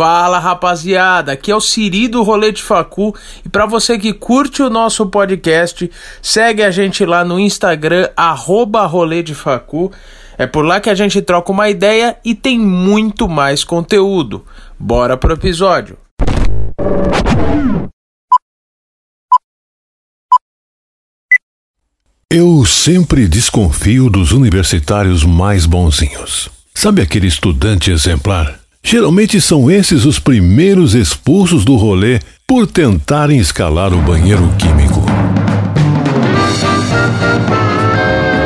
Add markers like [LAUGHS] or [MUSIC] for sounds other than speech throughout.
Fala rapaziada, aqui é o Siri do Rolê de Facu e para você que curte o nosso podcast, segue a gente lá no Instagram, arroba Rolê de Facu. É por lá que a gente troca uma ideia e tem muito mais conteúdo. Bora pro episódio. Eu sempre desconfio dos universitários mais bonzinhos. Sabe aquele estudante exemplar? Geralmente são esses os primeiros expulsos do rolê por tentarem escalar o banheiro químico.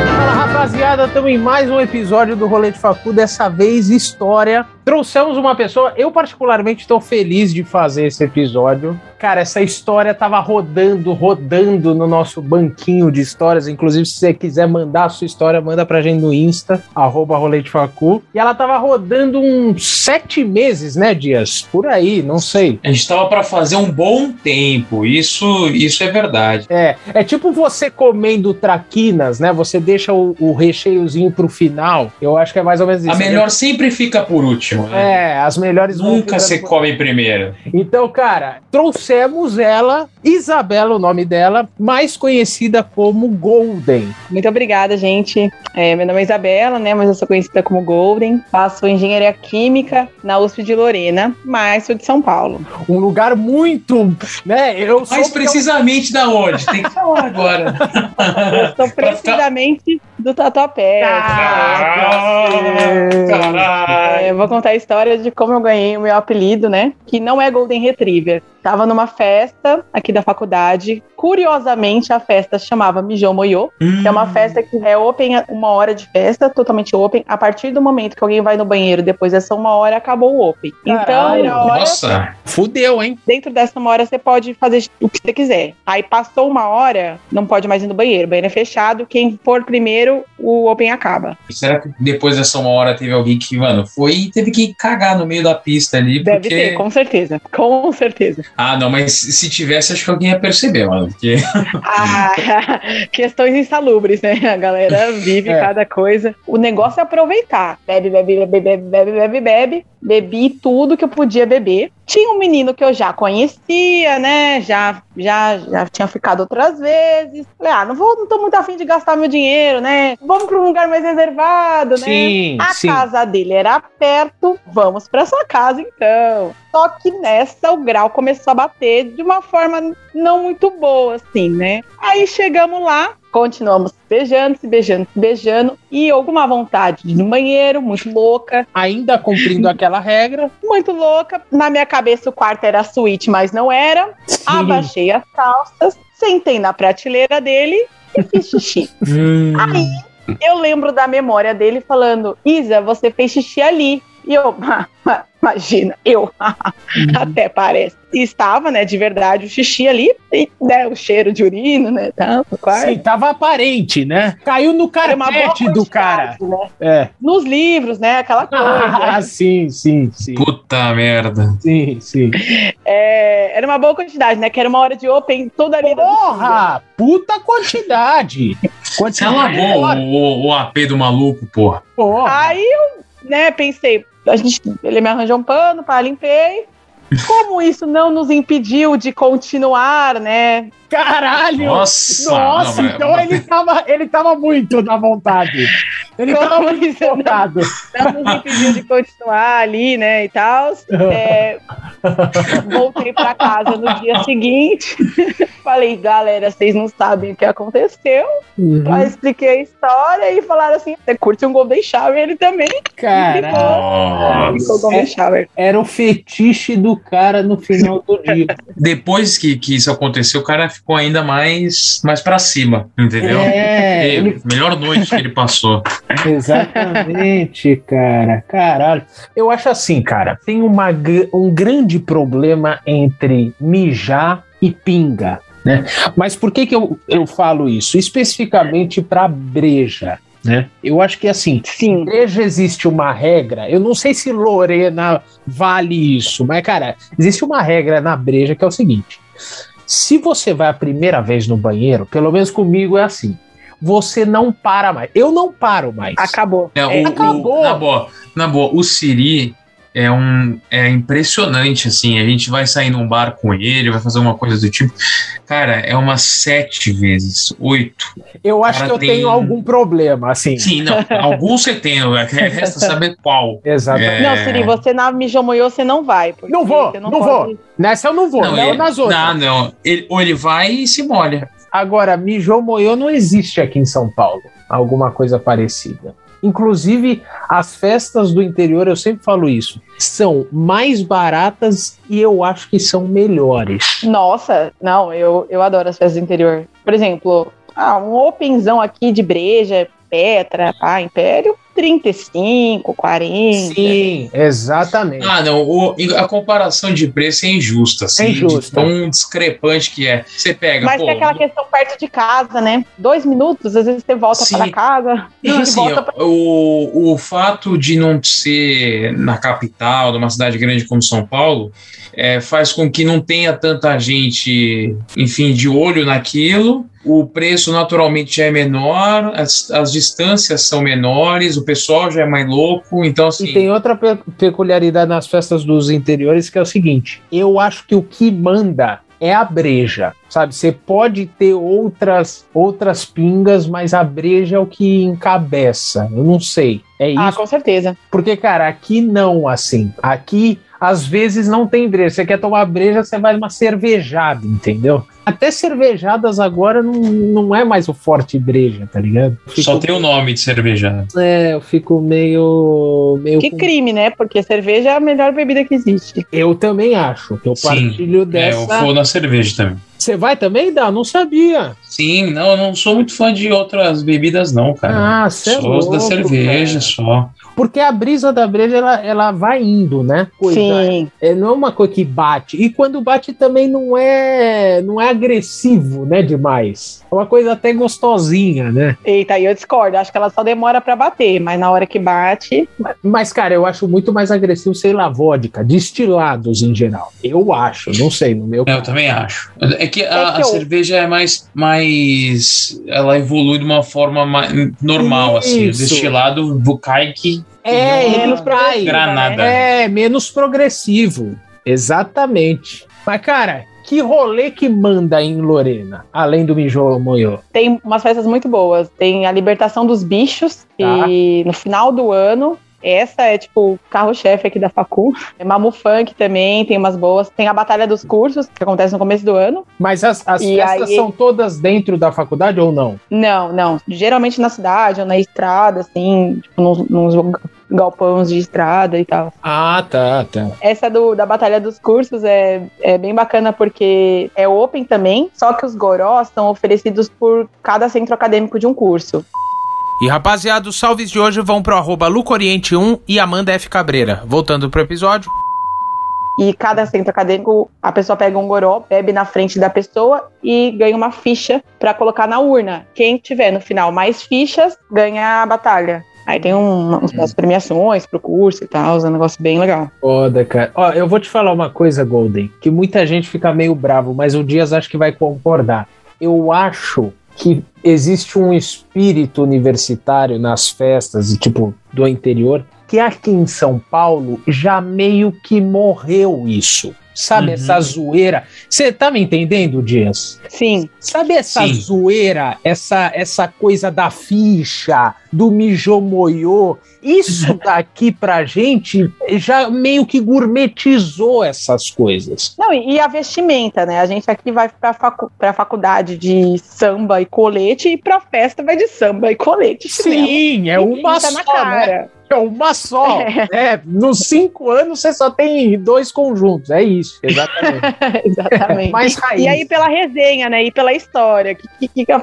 Fala rapaziada, estamos em mais um episódio do Rolê de Facu, dessa vez história. Trouxemos uma pessoa, eu particularmente estou feliz de fazer esse episódio. Cara, essa história tava rodando, rodando no nosso banquinho de histórias. Inclusive, se você quiser mandar a sua história, manda pra gente no Insta, arroba Rolê de Facu. E ela tava rodando uns sete meses, né, Dias? Por aí, não sei. A gente tava pra fazer um bom tempo, isso, isso é verdade. É, é tipo você comendo traquinas, né? Você deixa o, o recheiozinho pro final. Eu acho que é mais ou menos isso. A melhor sempre fica por último, né? É, as melhores Nunca por- come primeiro. Então, cara, trouxemos ela, Isabela, o nome dela, mais conhecida como Golden. Muito obrigada, gente. É, meu nome é Isabela, né? Mas eu sou conhecida como Golden. Faço engenharia química na USP de Lorena, mas sou de São Paulo. Um lugar muito, né? Eu sou Mais precisamente da onde? Tem que falar agora. Eu sou [LAUGHS] precisamente do Tatuapé. Caralho. É, eu vou contar a história de como eu ganhei o meu apelido, né? Que não é Golden Retriever. Tava numa festa aqui da faculdade. Curiosamente, a festa chamava Mijão Moyô, que é uma festa que é open, uma hora de festa, totalmente open. A partir do momento que alguém vai no banheiro, depois dessa uma hora, acabou o open. Caralho. Então, hora, Nossa, Fudeu, hein? dentro dessa uma hora, você pode fazer o que você quiser. Aí passou uma hora, não pode mais ir no banheiro. O banheiro é fechado. Quem for primeiro, o open acaba. será que depois dessa uma hora teve alguém que, mano, foi e teve que cagar no meio da pista ali? Deve porque... ter, com certeza. Com certeza. Ah, não, mas se tivesse, acho que alguém ia perceber, mano. Porque... [LAUGHS] Ah, [LAUGHS] questões insalubres, né? A galera vive É. cada coisa. O negócio é aproveitar. Bebe, bebe, bebe, bebe, bebe, bebe, bebe. Bebi tudo que eu podia beber. Tinha um menino que eu já conhecia, né? Já, já, já tinha ficado outras vezes. Falei, ah, não vou, não tô muito afim de gastar meu dinheiro, né? Vamos para um lugar mais reservado, né? Sim, A sim. casa dele era perto, vamos para sua casa então. Só que nessa o grau começou a bater de uma forma não muito boa, assim, né? Aí chegamos lá, continuamos beijando, se beijando, se beijando, e eu com uma vontade de ir no banheiro, muito louca, Ainda cumprindo aquela regra. muito louca. Na minha cabeça o quarto era suíte, mas não era. Abaixei as calças, sentei na prateleira dele e fiz xixi. [LAUGHS] Aí eu lembro da memória dele falando: Isa, você fez xixi ali. E eu, [LAUGHS] imagina, eu, até parece. E estava, né, de verdade, o xixi ali, e, né, o cheiro de urina, né, no quarto. Sim, tava aparente, né? Caiu no Era uma boa carpete do cara. Né? É. Nos livros, né, aquela Ah, coisa. [LAUGHS] sim, sim, sim. Puta merda. Sim, sim. É, era uma boa quantidade, né, que era uma hora de open toda ali. Porra! Puta quantidade! Você Quantidade. alagou o, o AP do maluco, porra. Porra. Aí eu, né, pensei, a gente, ele me arranjou um pano, pá, limpei. Como isso não nos impediu de continuar, né? Caralho! Nossa! Nossa, não, mas- então ele tava, ele tava muito na vontade. Ele Como tava muito isso não-. Não nos impediu de continuar ali, né, e tal. É, voltei pra casa no dia seguinte. Falei, galera, vocês não sabem o que aconteceu. Uhum. Aí expliquei a história e falaram assim: você curte um Golden Shower? Ele também ficou Golden É. Shower. Era o fetiche do cara no final do dia. Depois que, que isso aconteceu, o cara ficou ainda mais, mais pra cima, entendeu? É, E ele- Melhor noite que ele passou. [LAUGHS] exatamente, cara. Caralho. Eu acho assim, cara, tem uma, um grande problema entre mijar e pinga. Né? Mas por que, que eu, eu falo isso? Especificamente para breja. Né? Eu acho que assim, Sim. breja existe uma regra. Eu não sei se Lorena vale isso, mas, cara, existe uma regra na breja que é o seguinte: se você vai a primeira vez no banheiro, pelo menos comigo é assim. Você não para mais. Eu não paro mais. Acabou. É, o- É, o- acabou. na boa, na boa, o Siri, é um é impressionante assim. A gente vai sair num bar com ele, vai fazer uma coisa do tipo. Cara, é umas sete vezes, oito. Eu acho Cara, que eu tem- tenho algum problema, assim. Sim, não. Alguns você tem, resta saber qual. [LAUGHS] Exatamente. É. Não, Siri, você na Mijomoyo você não vai. Não vou, você não, pode- vou. Nessa eu não vou, não, ele- nas outras. Não, não. Ele, ou ele vai e se molha. Agora, Mijomoyo não existe aqui em São Paulo. Alguma coisa parecida. Inclusive, as festas do interior, eu sempre falo isso, são mais baratas e eu acho que são melhores. Nossa, não, eu, eu adoro as festas do interior. Por exemplo, ah, um openzão aqui de breja, Petra, pá, Império, 35, 40. Sim, exatamente. Ah, não. o- a comparação de preço é injusta, assim. É injusta. de Tão discrepante que é. Você pega, Mas pô. tem aquela questão perto de casa, né? Dois minutos, às vezes você volta Sim. para casa Não, e assim, volta pra... o, o fato de não ser na capital, numa cidade grande como São Paulo, é, faz com que não tenha tanta gente, enfim, de olho naquilo. O preço naturalmente já é menor, as, as distâncias são menores, o pessoal já é mais louco, então assim. E tem outra pe- peculiaridade nas festas dos interiores que é o seguinte: eu acho que o que manda é a breja, sabe? Você pode ter outras outras pingas, mas a breja é o que encabeça. Eu não sei. É isso. Ah, com certeza. Porque, cara, aqui não, assim. Aqui, às vezes, não tem breja. Você quer tomar breja, você vai numa cervejada, entendeu? Até cervejadas agora não, não é mais o forte breja, tá ligado? Eu Só fico- tem o nome de cerveja. É, eu fico meio. meio Que com- crime, né? Porque cerveja é a melhor bebida que existe. Eu também acho que eu Sim, partilho É, eu dessa. vou na cerveja também. Você vai também, Dá? Não sabia. Sim, não, eu não sou muito fã de outras bebidas, não, cara. Ah, é sou os da louco, cerveja cara. só. Porque a brisa da breja, ela, ela vai indo, né? Coisa- Sim. É, não é uma coisa que bate. E quando bate também não é, não é agressivo, né? Demais. É uma coisa até gostosinha, né? Eita, aí eu discordo. Acho que ela só demora pra bater, mas na hora que bate. Mas, cara, eu acho muito mais agressivo, sei lá, vodka, destilados em geral. Eu acho, não sei, no meu É, Eu também acho. É que a, É que a eu- cerveja é mais, mais. Ela evolui de uma forma mais normal, assim. O Isso. destilado cai que. É, Menos menos progressivo, Granada. É, menos progressivo. Exatamente. Mas, cara, que rolê que manda em Lorena, além do Mijo Moyo? Tem umas festas muito boas. Tem a Libertação dos Bichos, Tá. e no final do ano. Essa é tipo o carro-chefe aqui da Facu. É Mamu Funk também, tem umas boas. Tem a Batalha dos Cursos, que acontece no começo do ano. Mas as, as festas aí- são todas dentro da faculdade ou não? Não, não. Geralmente na cidade ou na estrada, assim, tipo, nos, nos galpões de estrada e tal. Ah, tá, tá. Essa do, da Batalha dos Cursos é, é bem bacana porque é open também, só que os gorós são oferecidos por cada centro acadêmico de um curso. E rapaziada, os salves de hoje vão pro arroba Lucoriente1 e Amanda F. Cabreira. Voltando pro episódio. E cada centro acadêmico, a pessoa pega um goró, bebe na frente da pessoa e ganha uma ficha pra colocar na urna. Quem tiver no final mais fichas, ganha a batalha. Aí tem um, umas premiações pro curso e tal, é um negócio bem legal. Foda, cara. Ó, eu vou te falar uma coisa, Golden, que muita gente fica meio bravo, mas o Dias acho que vai concordar. Eu acho que existe um espírito universitário nas festas, tipo, do interior, que aqui em São Paulo já meio que morreu isso. Sabe Uhum. essa zoeira? Você tá me entendendo, Dias? Sim, Sabe essa Sim. zoeira, essa, essa coisa da ficha, do mijomoyo? Isso [LAUGHS] daqui pra gente já meio que gourmetizou essas coisas. Não, e, e a vestimenta, né? A gente aqui vai pra, facu pra faculdade de samba e colete e pra festa vai de samba e colete. chinelo. Sim, é E uma só, na né? É uma só. É. Nos cinco anos você só tem dois conjuntos. É isso, exatamente. [LAUGHS] Exatamente. Mais E- raiz. E aí pela resenha, né? E pela história, o que, que, que,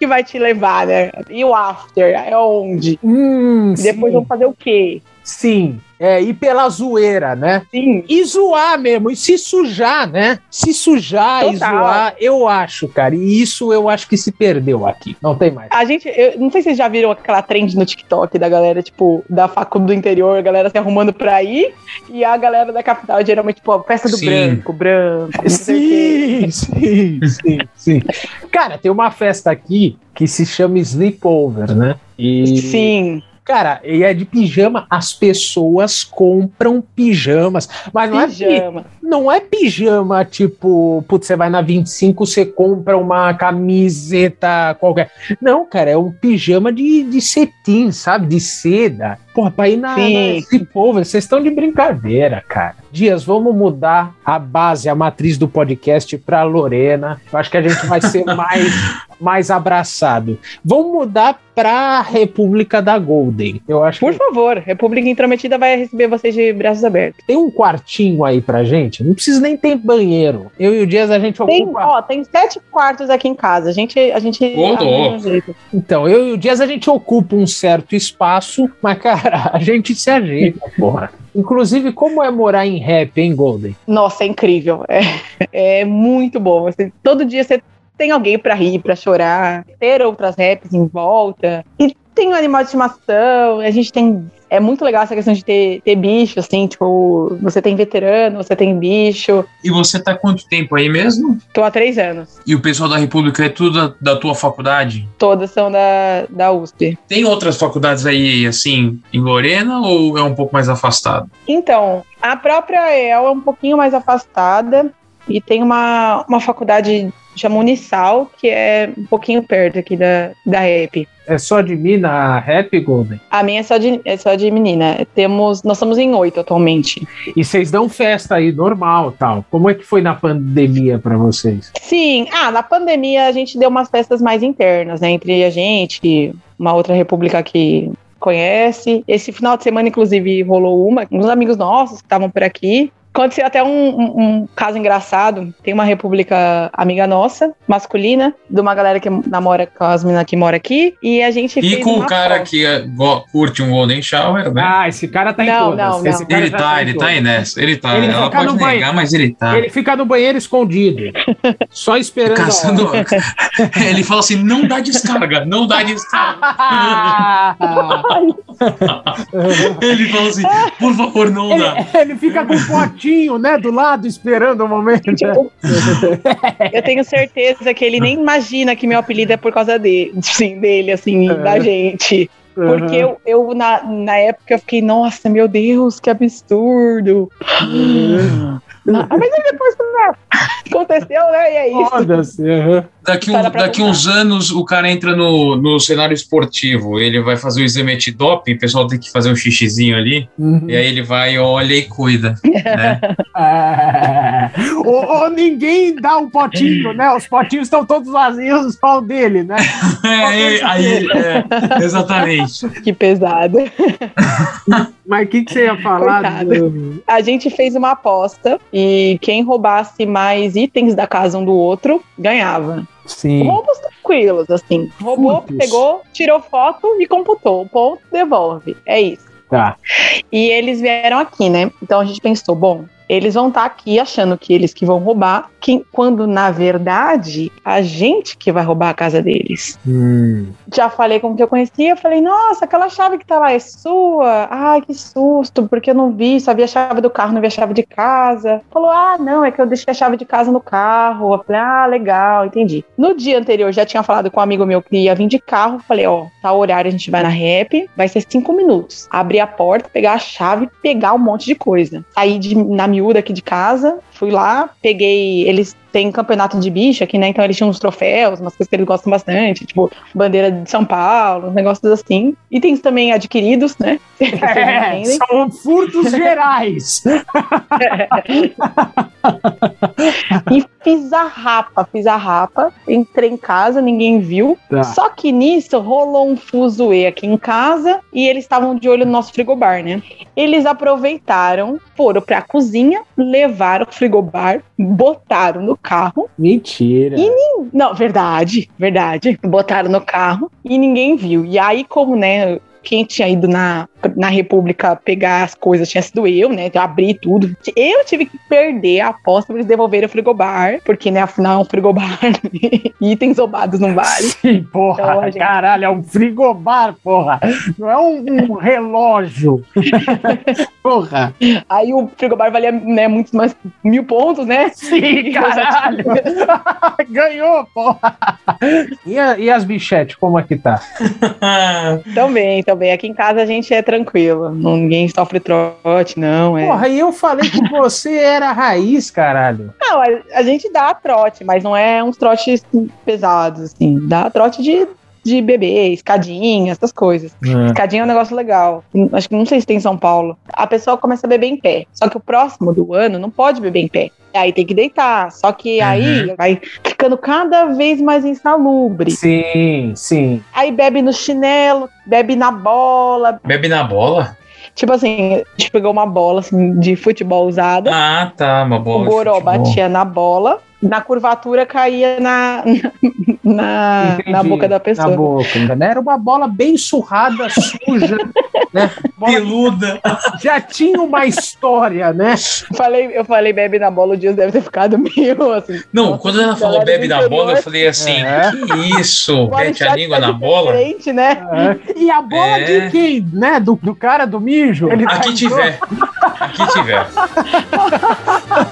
que vai te levar, né? E o after, é onde? Hum, depois sim, vão fazer o quê? Sim. É, e pela zoeira, né? Sim. E zoar mesmo, e se sujar, né? Se sujar e Total. zoar, eu acho, cara. E isso eu acho que se perdeu aqui. Não tem mais. A gente, eu não sei se vocês já viram aquela trend no TikTok da galera, tipo, da facu do interior, a galera se arrumando pra ir, e a galera da capital, geralmente, tipo, festa do Sim. branco, branco. Sim, sim, sim, sim. Cara, tem uma festa aqui que se chama Sleepover, né? E, Sim. Cara, e é de pijama. As pessoas compram pijamas. Mas não Pijama. é, não é pijama tipo, putz, você vai na 25, você compra uma camiseta qualquer. Não, cara, é um pijama de, de cetim, sabe? De seda. Porra, pra ir na, Sim. na povo, vocês estão de brincadeira, cara. Dias, vamos mudar a base, a matriz do podcast pra Lorena. Eu acho que a gente vai ser [LAUGHS] mais, mais abraçado. Vamos mudar pra República da Golden. Eu acho Por que favor, República Intrometida vai receber vocês de braços abertos. tem um quartinho aí pra gente. Não precisa nem ter banheiro. Eu e o Dias a gente Tem, ocupa. ó, tem sete quartos aqui em casa. A gente. A gente um louco. jeito. Então, eu e o Dias a gente ocupa um certo espaço, mas, cara, [LAUGHS] a gente se ajeita, porra. Inclusive, como é morar em rap, hein, Golden? Nossa, é incrível. É, é muito bom. Você- todo dia você tem alguém pra rir, pra chorar, ter outras raps em volta. E tem um animal de estimação. A gente tem. É muito legal essa questão de ter, ter bicho, assim, tipo, você tem veterano, você tem bicho. E você tá quanto tempo aí mesmo? Tô há três anos. E o pessoal da República é tudo da, da tua faculdade? Todas são da, da USP. Tem outras faculdades aí, assim, em Lorena ou é um pouco mais afastado? Então, a própria EL é um pouquinho mais afastada e tem uma, uma faculdade chama Unisal, que é um pouquinho perto aqui da, da rap. É só de mina a rap, Golden? A minha é só de, é só de menina. Temos, nós estamos em oito atualmente. E vocês dão festa aí, normal tal. Como é que foi na pandemia pra vocês? Sim, ah, na pandemia a gente deu umas festas mais internas, né? Entre a gente, uma outra república que conhece. Esse final de semana, inclusive, rolou uma, uns amigos nossos que estavam por aqui. Aconteceu até um, um- um caso engraçado. Tem uma república amiga nossa, masculina, de uma galera que namora com as meninas que mora aqui. E a gente E fez com o cara que é, go- curte um Golden Shower, né? Ah, esse cara tá em Não, todas. não, não. Esse cara ele tá, em ele todas. tá aí nessa. Ele tá. Ele Ela fica pode no negar, banho. mas ele tá. Ele fica no banheiro escondido. só esperando. Caçando. [LAUGHS] ele fala assim: não dá descarga, não dá descarga. [LAUGHS] ele fala assim: por favor, não dá. ele, ele fica com um potinho, né, do lado, esperando o momento. [LAUGHS] Eu tenho certeza que ele nem imagina que meu apelido é por causa dele, sim, dele, assim, da gente. Porque eu, eu na, na época, eu fiquei, nossa, meu Deus, que absurdo. Ah, mas aí depois né, [LAUGHS] aconteceu, né? E é isso. Foda-se. aham. Daqui, um- daqui uns anos o cara entra no, no cenário esportivo, ele vai fazer o exame antidoping, o pessoal tem que fazer um xixizinho ali, Uhum. e aí ele vai, olha e cuida. Né? É. [LAUGHS] [LAUGHS] ou, ou ninguém dá um potinho, né? Os potinhos estão todos vazios, só o dele, né? [LAUGHS] É, é, aí, é, exatamente. [LAUGHS] Que pesado. Mas o que, que você ia falar? Do- A gente fez uma aposta e quem roubasse mais itens da casa um do outro ganhava. Sim. Roubos tranquilos, assim. Roubou, Furtos. pegou, tirou foto e computou. Ponto, devolve. É isso. Tá. E eles vieram aqui, né? Então a gente pensou, bom, eles vão estar aqui achando que eles que vão roubar, que, quando na verdade a gente que vai roubar a casa deles. Hum. Já falei com o que eu conhecia, falei, nossa, aquela chave que tá lá é sua? Ai, que susto, porque eu não vi, só vi a chave do carro, não vi a chave de casa. Falou, ah, não, é que eu deixei a chave de casa no carro. Eu falei, ah, legal, entendi. No dia anterior, já tinha falado com um amigo meu que ia vir de carro, falei, ó, tá o horário, a gente vai na rap, vai ser cinco minutos. Abrir a porta, pegar a chave, pegar um monte de coisa. Saí de, na miúda aqui de casa, fui lá, peguei, eles têm campeonato de bicho aqui, né? Então eles tinham uns troféus, umas coisas que eles gostam bastante, tipo bandeira de São Paulo, uns negócios assim. Itens também adquiridos, né? [LAUGHS] É, são furtos [LAUGHS] gerais. E fiz a rapa, fiz a rapa, entrei em casa, ninguém viu. Tá. Só que nisso rolou um fuzuê aqui em casa e eles estavam de olho no nosso frigobar, né? Eles aproveitaram, foram pra cozinha, levaram o frigobar, botaram no carro. Mentira. Não, verdade, verdade. Botaram no carro e ninguém viu. E aí, como, né, quem tinha ido na, na República pegar as coisas, tinha sido eu, né? Eu abri tudo. Eu tive que perder a aposta pra eles devolverem o frigobar, porque, né, afinal é um frigobar. [LAUGHS] Itens roubados não vale. Sim, porra, Então, gente- caralho, é um frigobar, porra. Não é um, um [LAUGHS] relógio. [LAUGHS] porra. Aí o frigobar valia, né, muitos mais mil pontos, né? Sim, E já caralho. Ganhou, porra. E, a- e as bichetes, como é que tá? Também, também. Aqui em casa a gente é tranquilo. Não- Ninguém sofre trote, não. É. Porra, e eu falei que você era raiz, caralho. [LAUGHS] Não, a, a gente dá trote, mas não é uns trotes pesados, assim. Dá trote de, de bebê, escadinha, essas coisas. Escadinha é um negócio legal. Acho que não sei se tem em São Paulo. A pessoa começa a beber em pé. Só que o próximo do ano não pode beber em pé. Aí tem que deitar. Só que aí vai ficando cada vez mais insalubre. Sim, sim. Aí bebe no chinelo, bebe na bola. Bebe na bola? Tipo assim, a gente pegou uma bola assim, de futebol usada. Ah, tá. Uma bola. o goró batia na bola. Na curvatura caía na, na, Entendi. na boca da pessoa. Na boca, entendeu? Era uma bola bem surrada, suja, [LAUGHS] né? Bola Peluda. já tinha uma história, né? Falei, eu falei bebe na bola, o Dias deve ter ficado meio assim. Não, Nossa, quando ela falou bebe na bola, eu falei assim: É. que isso? Mete a língua tá na bola? né? É. E a bola É. de quem? Né? Do, do cara do mijo? Ele tá Aqui em tiver. Aqui tiver. [LAUGHS]